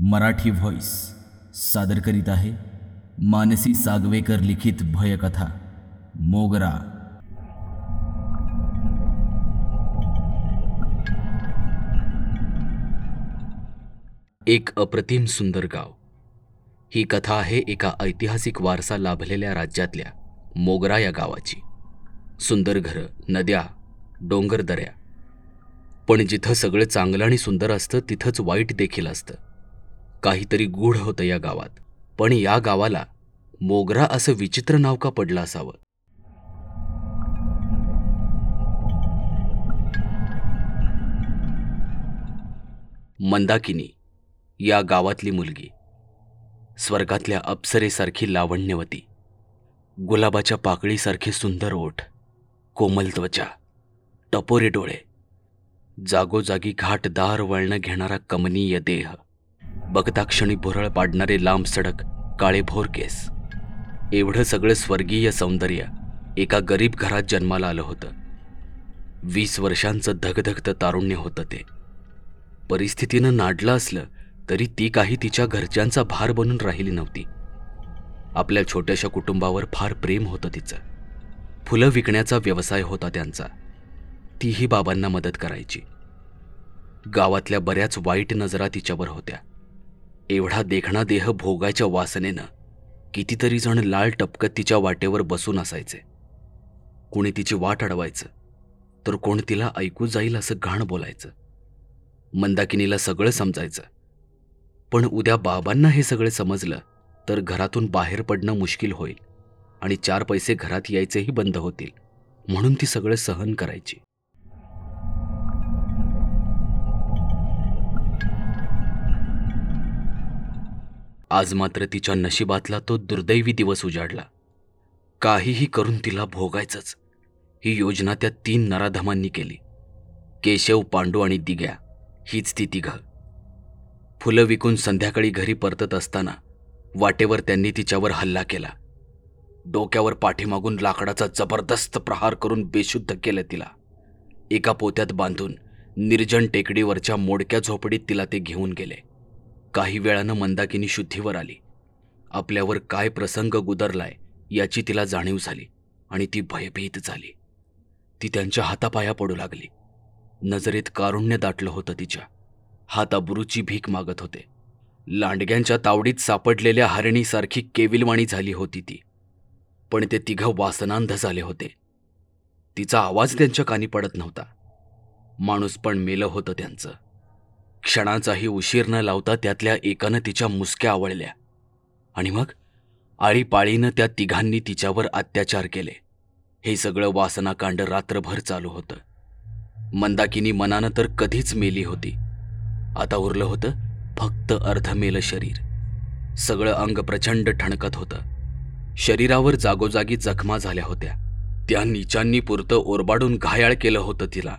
Marathi voice सादर करीत आहे मानसी सागवेकर लिखित भयकथा मोगरा. एक अप्रतिम सुंदर गाव. ही कथा आहे एका ऐतिहासिक वारसा लाभलेल्या राज्यातल्या मोगरा या गावाची. सुंदर घरं नद्या डोंगर दऱ्या. पण जिथं सगळं चांगलं आणि सुंदर असतं तिथंच वाईट देखील असतं. काहीतरी गूढ होतं या गावात. पण या गावाला मोगरा असं विचित्र नाव का पडलं असावं? मंदाकिनी या गावातली मुलगी. स्वर्गातल्या अप्सरेसारखी लावण्यवती. गुलाबाच्या पाकळीसारखे सुंदर ओठ. कोमल त्वचा. टपोरे डोळे. जागोजागी घाटदार वळणं घेणारा कमनीय देह. बघता भुरळ पाडणारे लांब सडक काळे भोर केस. एवढं सगळं स्वर्गीय सौंदर्य एका गरीब घरात जन्माला आलं होतं. वीस वर्षांचं धगधगतं तारुण्य होतं ते. परिस्थितीनं नाडलं असलं तरी ती काही तिच्या घरच्यांचा भार बनून राहिली नव्हती. आपल्या छोट्याशा कुटुंबावर फार प्रेम होतं तिचं. फुलं विकण्याचा व्यवसाय होता त्यांचा. तीही बाबांना मदत करायची. गावातल्या बऱ्याच वाईट नजरा तिच्यावर होत्या. एवढा देखणा देह भोगायच्या वासनेनं कितीतरी जण लाल टपकत तिच्या वाटेवर बसून असायचे. कुणी तिची वाट अडवायचं तर कोण तिला ऐकू जाईल असं घाण बोलायचं. मंदाकिनीला सगळं समजायचं. पण उद्या बाबांना हे सगळं समजलं तर घरातून बाहेर पडणं मुश्किल होईल आणि चार पैसे घरात यायचेही बंद होतील म्हणून ती सगळं सहन करायची. आज मात्र तिच्या नशिबातला तो दुर्दैवी दिवस उजाडला. काहीही करून तिला भोगायचंच. ही योजना त्या तीन नराधमांनी केली. केशव पांडू आणि दिग्या हीच ती तिघं. फुलं विकून संध्याकाळी घरी परतत असताना वाटेवर त्यांनी तिच्यावर हल्ला केला. डोक्यावर पाठीमागून लाकडाचा जबरदस्त प्रहार करून बेशुद्ध केलं तिला. एका पोत्यात बांधून निर्जन टेकडीवरच्या मोडक्या झोपडीत तिला ते घेऊन गेले. काही वेळानं मंदाकिनी शुद्धीवर आली. आपल्यावर काय प्रसंग गुदरलाय याची तिला जाणीव झाली आणि ती भयभीत झाली. ती त्यांच्या हातापाया पडू लागली. नजरेत कारुण्य दाटलं होतं तिच्या. हात अब्रूची भीक मागत होते. लांडग्यांच्या तावडीत सापडलेल्या हरणीसारखी केविलवाणी झाली होती ती. पण ते तिघं वासनांध झाले होते. तिचा आवाज त्यांच्या कानी पडत नव्हता. माणूस पण मेलं होतं त्यांचं. क्षणाचाही उशीर न लावता त्यातल्या एकानं तिच्या मुसक्या आवळल्या. आणि मग आळीपाळीनं त्या तिघांनी तिच्यावर अत्याचार केले. हे सगळं वासनाकांड रात्रभर चालू होतं. मंदाकिनी मनानं तर कधीच मेली होती. आता उरलं होतं फक्त अर्धमेलं शरीर. सगळं अंग प्रचंड ठणकत होतं. शरीरावर जागोजागी जखमा झाल्या होत्या. त्या नीचांनी पुरतं ओरबाडून घायाळ केलं होतं तिला.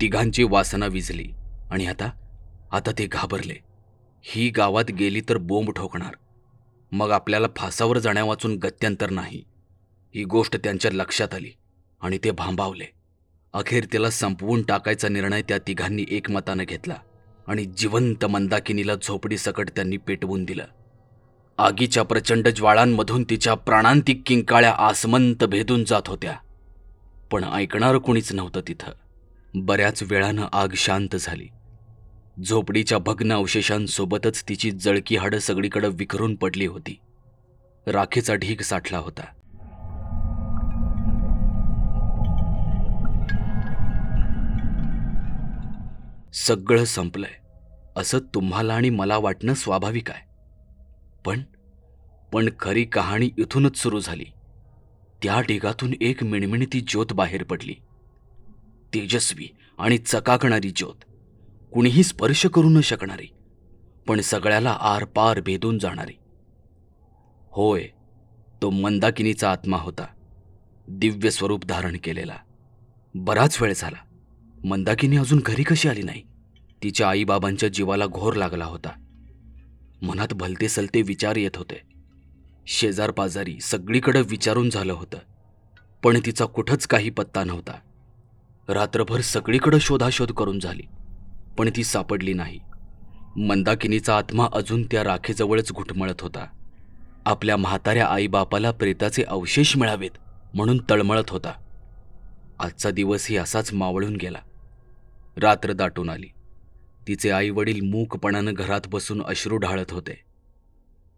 तिघांची वासना विझली आणि आता आता ते घाबरले. ही गावात गेली तर बोंब ठोकणार. मग आपल्याला फासावर जाण्यावाचून गत्यंतर नाही. ही गोष्ट त्यांच्या लक्षात आली आणि ते भांबावले. अखेर तिला संपवून टाकायचा निर्णय त्या तिघांनी एकमतानं घेतला आणि जिवंत मंदाकिनीला झोपडीसकट त्यांनी पेटवून दिलं. आगीच्या प्रचंड ज्वाळांमधून तिच्या प्राणांतिक किंकाळ्या आसमंत भेदून जात होत्या. पण ऐकणारं कुणीच नव्हतं तिथं. बऱ्याच वेळानं आग शांत झाली. झोपडीच्या भग्न अवशेषांसोबतच तिची जळकी हाडं सगळीकडे विखरून पडली होती. राखेचा ढीग साठला होता. सगळं संपलंय. असं तुम्हाला आणि मला वाटणं स्वाभाविक आहे. पण पण खरी कहाणी इथूनच सुरू झाली. त्या ढिगातून एक मिणमिणती ज्योत बाहेर पडली. तेजस्वी आणि चकाकणारी ज्योत. कुणीही स्पर्श करू न शकणारी पण सगळ्याला आरपार भेदून जाणारी. होय तो मंदाकिनीचा आत्मा होता. दिव्य स्वरूप धारण केलेला. बराच वेळ झाला. मंदाकिनी अजून घरी कशी आली नाही? तिच्या आईबाबांच्या जीवाला घोर लागला होता. मनात भलते सलते विचार येत होते. शेजारपाजारी सगळीकडं सगळीकडे विचारून झालं होतं. पण तिचा कुठंच काही पत्ता नव्हता. रात्रभर सगळीकडं शोधाशोध करून झाली. पण ती सापडली नाही. मंदाकिनीचा आत्मा अजून त्या राखेजवळच घुटमळत होता. आपल्या म्हाताऱ्या आईबापाला प्रेताचे अवशेष मिळावेत म्हणून तळमळत होता. आजचा दिवसही असाच मावळून गेला. रात्र दाटून आली. तिचे आई वडील मूकपणानं घरात बसून अश्रू ढाळत होते.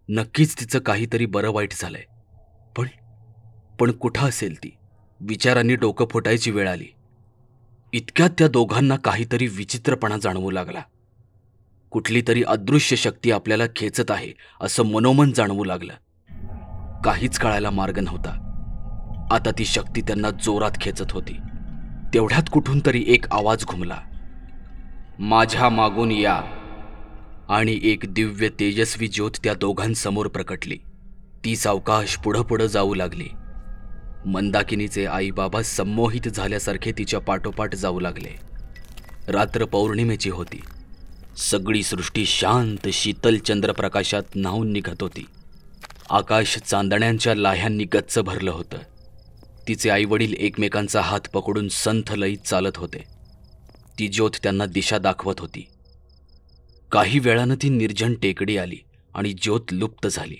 नक्कीच तिचं काहीतरी बरं वाईट झालंय. पण पण कुठं असेल ती? विचारांनी डोकं फुटायची वेळ आली. इतक्यात त्या दोघांना काहीतरी विचित्रपणा जाणवू लागला. कुठली तरी अदृश्य शक्ती आपल्याला खेचत आहे असं मनोमन जाणवू लागलं. काहीच कळायला मार्ग नव्हता. आता ती शक्ती त्यांना जोरात खेचत होती. तेवढ्यात कुठून तरी एक आवाज घुमला. माझ्या मागून या. आणि एक दिव्य तेजस्वी ज्योत त्या दोघांसमोर प्रकटली. ती सावकाश पुढं पुढं जाऊ लागली. मंदाकिनीचे आई बाबा संमोहित झाल्यासारखे तिच्या पाठोपाठ जाऊ लागले. रात्र पौर्णिमेची होती. सगळी सृष्टी शांत शीतल चंद्रप्रकाशात न्हावून निघत होती. आकाश चांदण्यांच्या लाह्यांनी गच्च भरलं होतं. तिचे आईवडील एकमेकांचा हात पकडून संथ लईत चालत होते. ती ज्योत त्यांना दिशा दाखवत होती. काही वेळानं ती निर्जन टेकडी आली आणि ज्योत लुप्त झाली.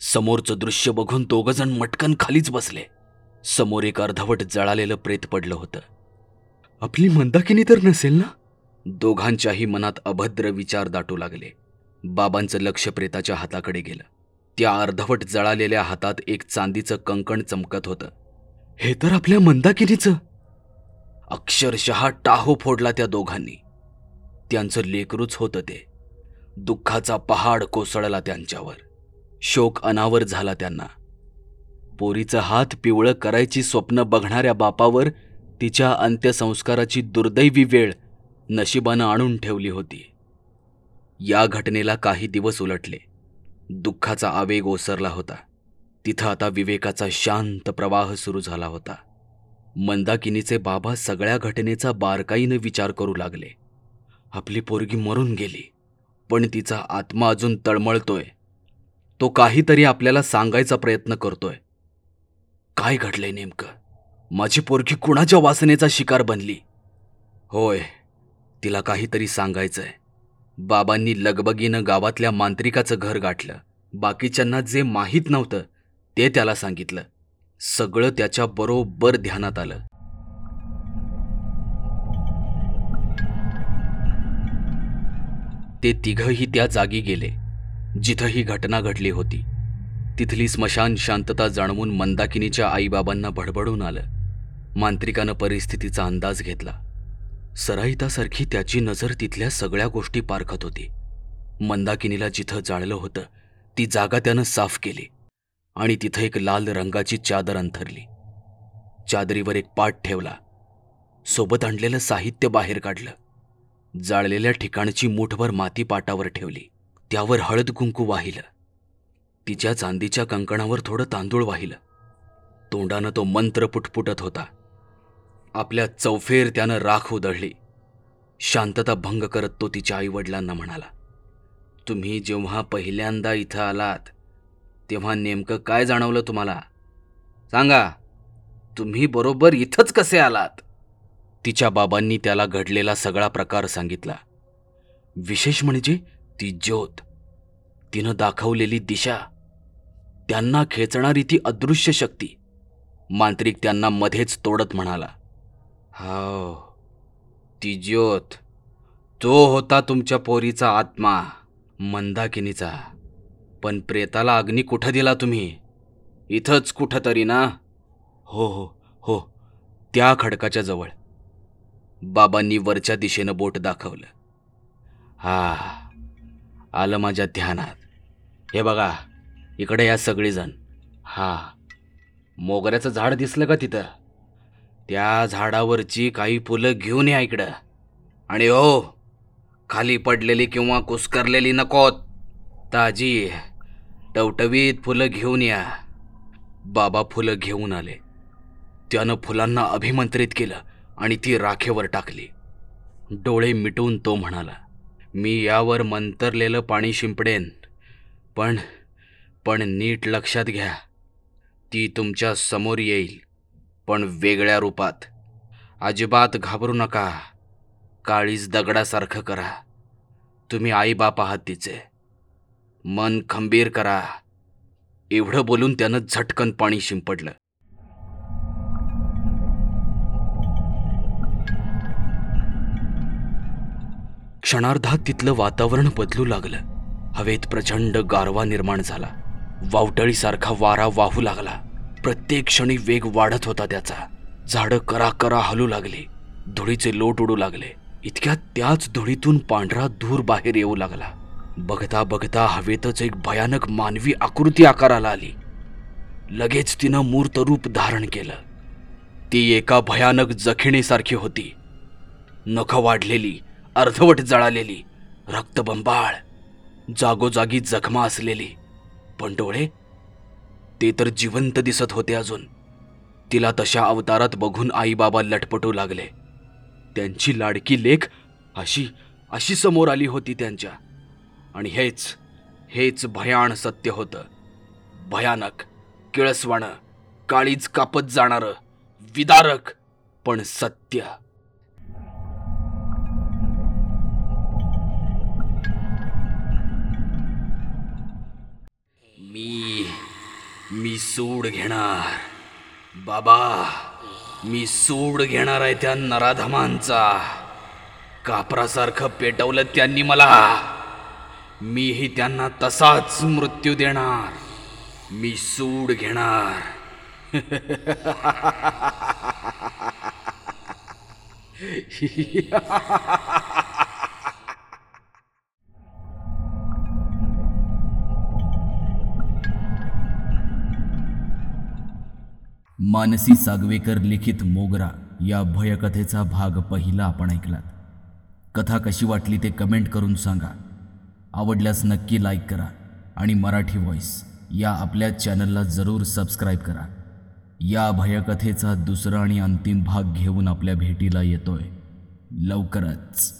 समोरचं दृश्य बघून दोघजण मटकन खालीच बसले. समोर एक अर्धवट जळालेलं प्रेत पडलं होतं. आपली मंदाकिनी तर नसेल ना? दोघांच्याही मनात अभद्र विचार दाटू लागले. बाबांचं लक्ष प्रेताच्या हाताकडे गेलं. त्या अर्धवट जळालेल्या हातात एक चांदीचं कंकण चमकत होतं. हे तर आपल्या मंदाकिनीचं. अक्षरशः टाहो फोडला त्या दोघांनी. त्यांचं लेकरूच होतं ते. दुःखाचा पहाड कोसळला त्यांच्यावर. शोक अनावर झाला त्यांना. पोरीचं हात पिवळं करायची स्वप्न बघणाऱ्या बापावर तिच्या अंत्यसंस्काराची दुर्दैवी वेळ नशिबानं आणून ठेवली होती. या घटनेला काही दिवस उलटले. दुःखाचा आवेग ओसरला होता. तिथं आता विवेकाचा शांत प्रवाह सुरू झाला होता. मंदाकिनीचे बाबा सगळ्या घटनेचा बारकाईनं विचार करू लागले. आपली पोरगी मरून गेली पण तिचा आत्मा अजून तळमळतोय. तो काहीतरी आपल्याला सांगायचा प्रयत्न करतोय. काय घडलंय नेमकं? माझी पोरगी कुणाच्या वासनेचा शिकार बनली? होय तिला काहीतरी सांगायचंय. बाबांनी लगबगीनं गावातल्या मांत्रिकाचं घर गाठलं. बाकीच्यांना जे माहीत नव्हतं ते त्याला सांगितलं. सगळं त्याच्या बरोबर ध्यानात आलं. ते तिघही त्या जागी गेले. जिथं ही घटना घडली होती तिथली स्मशान शांतता जाणवून मंदाकिनीच्या आईबाबांना भडबडून आलं. मांत्रिकानं परिस्थितीचा अंदाज घेतला. सराईतासारखी त्याची नजर तिथल्या सगळ्या गोष्टी पारखत होती. मंदाकिनीला जिथं जाळलं होतं ती जागा त्यानं साफ केली आणि तिथं एक लाल रंगाची चादर अंथरली. चादरीवर एक पाट ठेवला. सोबत आणलेलं साहित्य बाहेर काढलं. जाळलेल्या ठिकाणची मुठभर माती पाटावर ठेवली. त्यावर हळद कुंकू वाहिलं. तिच्या चांदीच्या कंकणावर थोडं तांदूळ वाहिलं. तोंडानं तो मंत्र पुटपुटत होता. आपल्या चौफेर त्यानं राख उधळली. शांतता भंग करत तो तिच्या आईवडिलांना म्हणाला तुम्ही जेव्हा पहिल्यांदा इथं आलात तेव्हा नेमकं काय जाणवलं तुम्हाला? सांगा तुम्ही बरोबर इथंच कसे आलात? तिच्या बाबांनी त्याला घडलेला सगळा प्रकार सांगितला. विशेष म्हणजे ती ज्योत. तिनं दाखवलेली दिशा. त्यांना खेचणारी ती अदृश्य शक्ती. मांत्रिक त्यांना मध्येच तोडत म्हणाला हाव ती ज्योत. तो होता तुमच्या पोरीचा आत्मा मंदाकिनीचा. पण प्रेताला अग्नी कुठं दिला तुम्ही? इथंच कुठं तरी ना? हो हो हो त्या खडकाच्या जवळ. बाबांनी वरच्या दिशेनं बोट दाखवलं. हा आलं माझ्या ध्यानात. हे बघा इकडे या सगळीजण. हा मोगऱ्याचं झाड दिसलं का तिथं? त्या झाडावरची काही फुलं घेऊन या इकडं. आणि हो खाली पडलेली किंवा कुस्करलेली नकोत. ताजी टवटवीत फुलं घेऊन या. बाबा फुलं घेऊन आले. त्यानं फुलांना अभिमंत्रित केलं आणि ती राखेवर टाकली. डोळे मिटून तो म्हणाला मी यावर मंतरलेलं पाणी शिंपडेन. पण पण नीट लक्षात घ्या. ती तुमच्यासमोर येईल पण वेगळ्या रूपात. अजिबात घाबरू नका. काळीज दगडासारखं करा. तुम्ही आईबाप आहात तिचे. मन खंबीर करा. एवढं बोलून त्यानं झटकन पाणी शिंपडलं. क्षणार्धात तिथलं वातावरण बदलू लागलं. हवेत प्रचंड गारवा निर्माण झाला. वावटळीसारखा वारा वाहू लागला. प्रत्येक क्षणी वेग वाढत होता त्याचा. झाडं करा करा हलू लागली. धुळीचे लोट उडू लागले. इतक्यात त्याच धुळीतून पांढरा धूर बाहेर येऊ लागला. बघता बघता हवेतच एक भयानक मानवी आकृती आकाराला आली. लगेच तिनं मूर्त रूप धारण केलं. ती एका भयानक जखिणीसारखी होती. नखं वाढलेली अर्धवट जळालेली रक्तबंबाळ जागोजागी जखमा असलेली. पण डोळे? ते तर जिवंत दिसत होते अजून. तिला तशा अवतारात बघून आईबाबा लटपटू लागले. त्यांची लाडकी लेख अशी अशी समोर आली होती त्यांच्या. आणि हेच हेच भयाण सत्य होतं. भयानक किळसवाणं काळीच कापत जाणारं विदारक पण सत्य. मी मी सूड घेणार. बाबा मी सूड घेणार आहे त्या नराधमांचा. कापरासारखं पेटवलं त्यांनी मला. मीही त्यांना तसाच मृत्यू देणार. मी सूड घेणार. मानसी सागवेकर लिखित मोगरा या भयकथेचा भाग पहिला आपण ऐकलात. कथा कशी वाटली ते कमेंट करून सांगा. आवडल्यास नक्की लाईक करा आणि मराठी व्हॉईस या आपल्या चॅनलला जरूर सबस्क्राईब करा. या भयकथेचा दुसरा आणि अंतिम भाग घेऊन आपल्या भेटीला येतोय. लवकरच.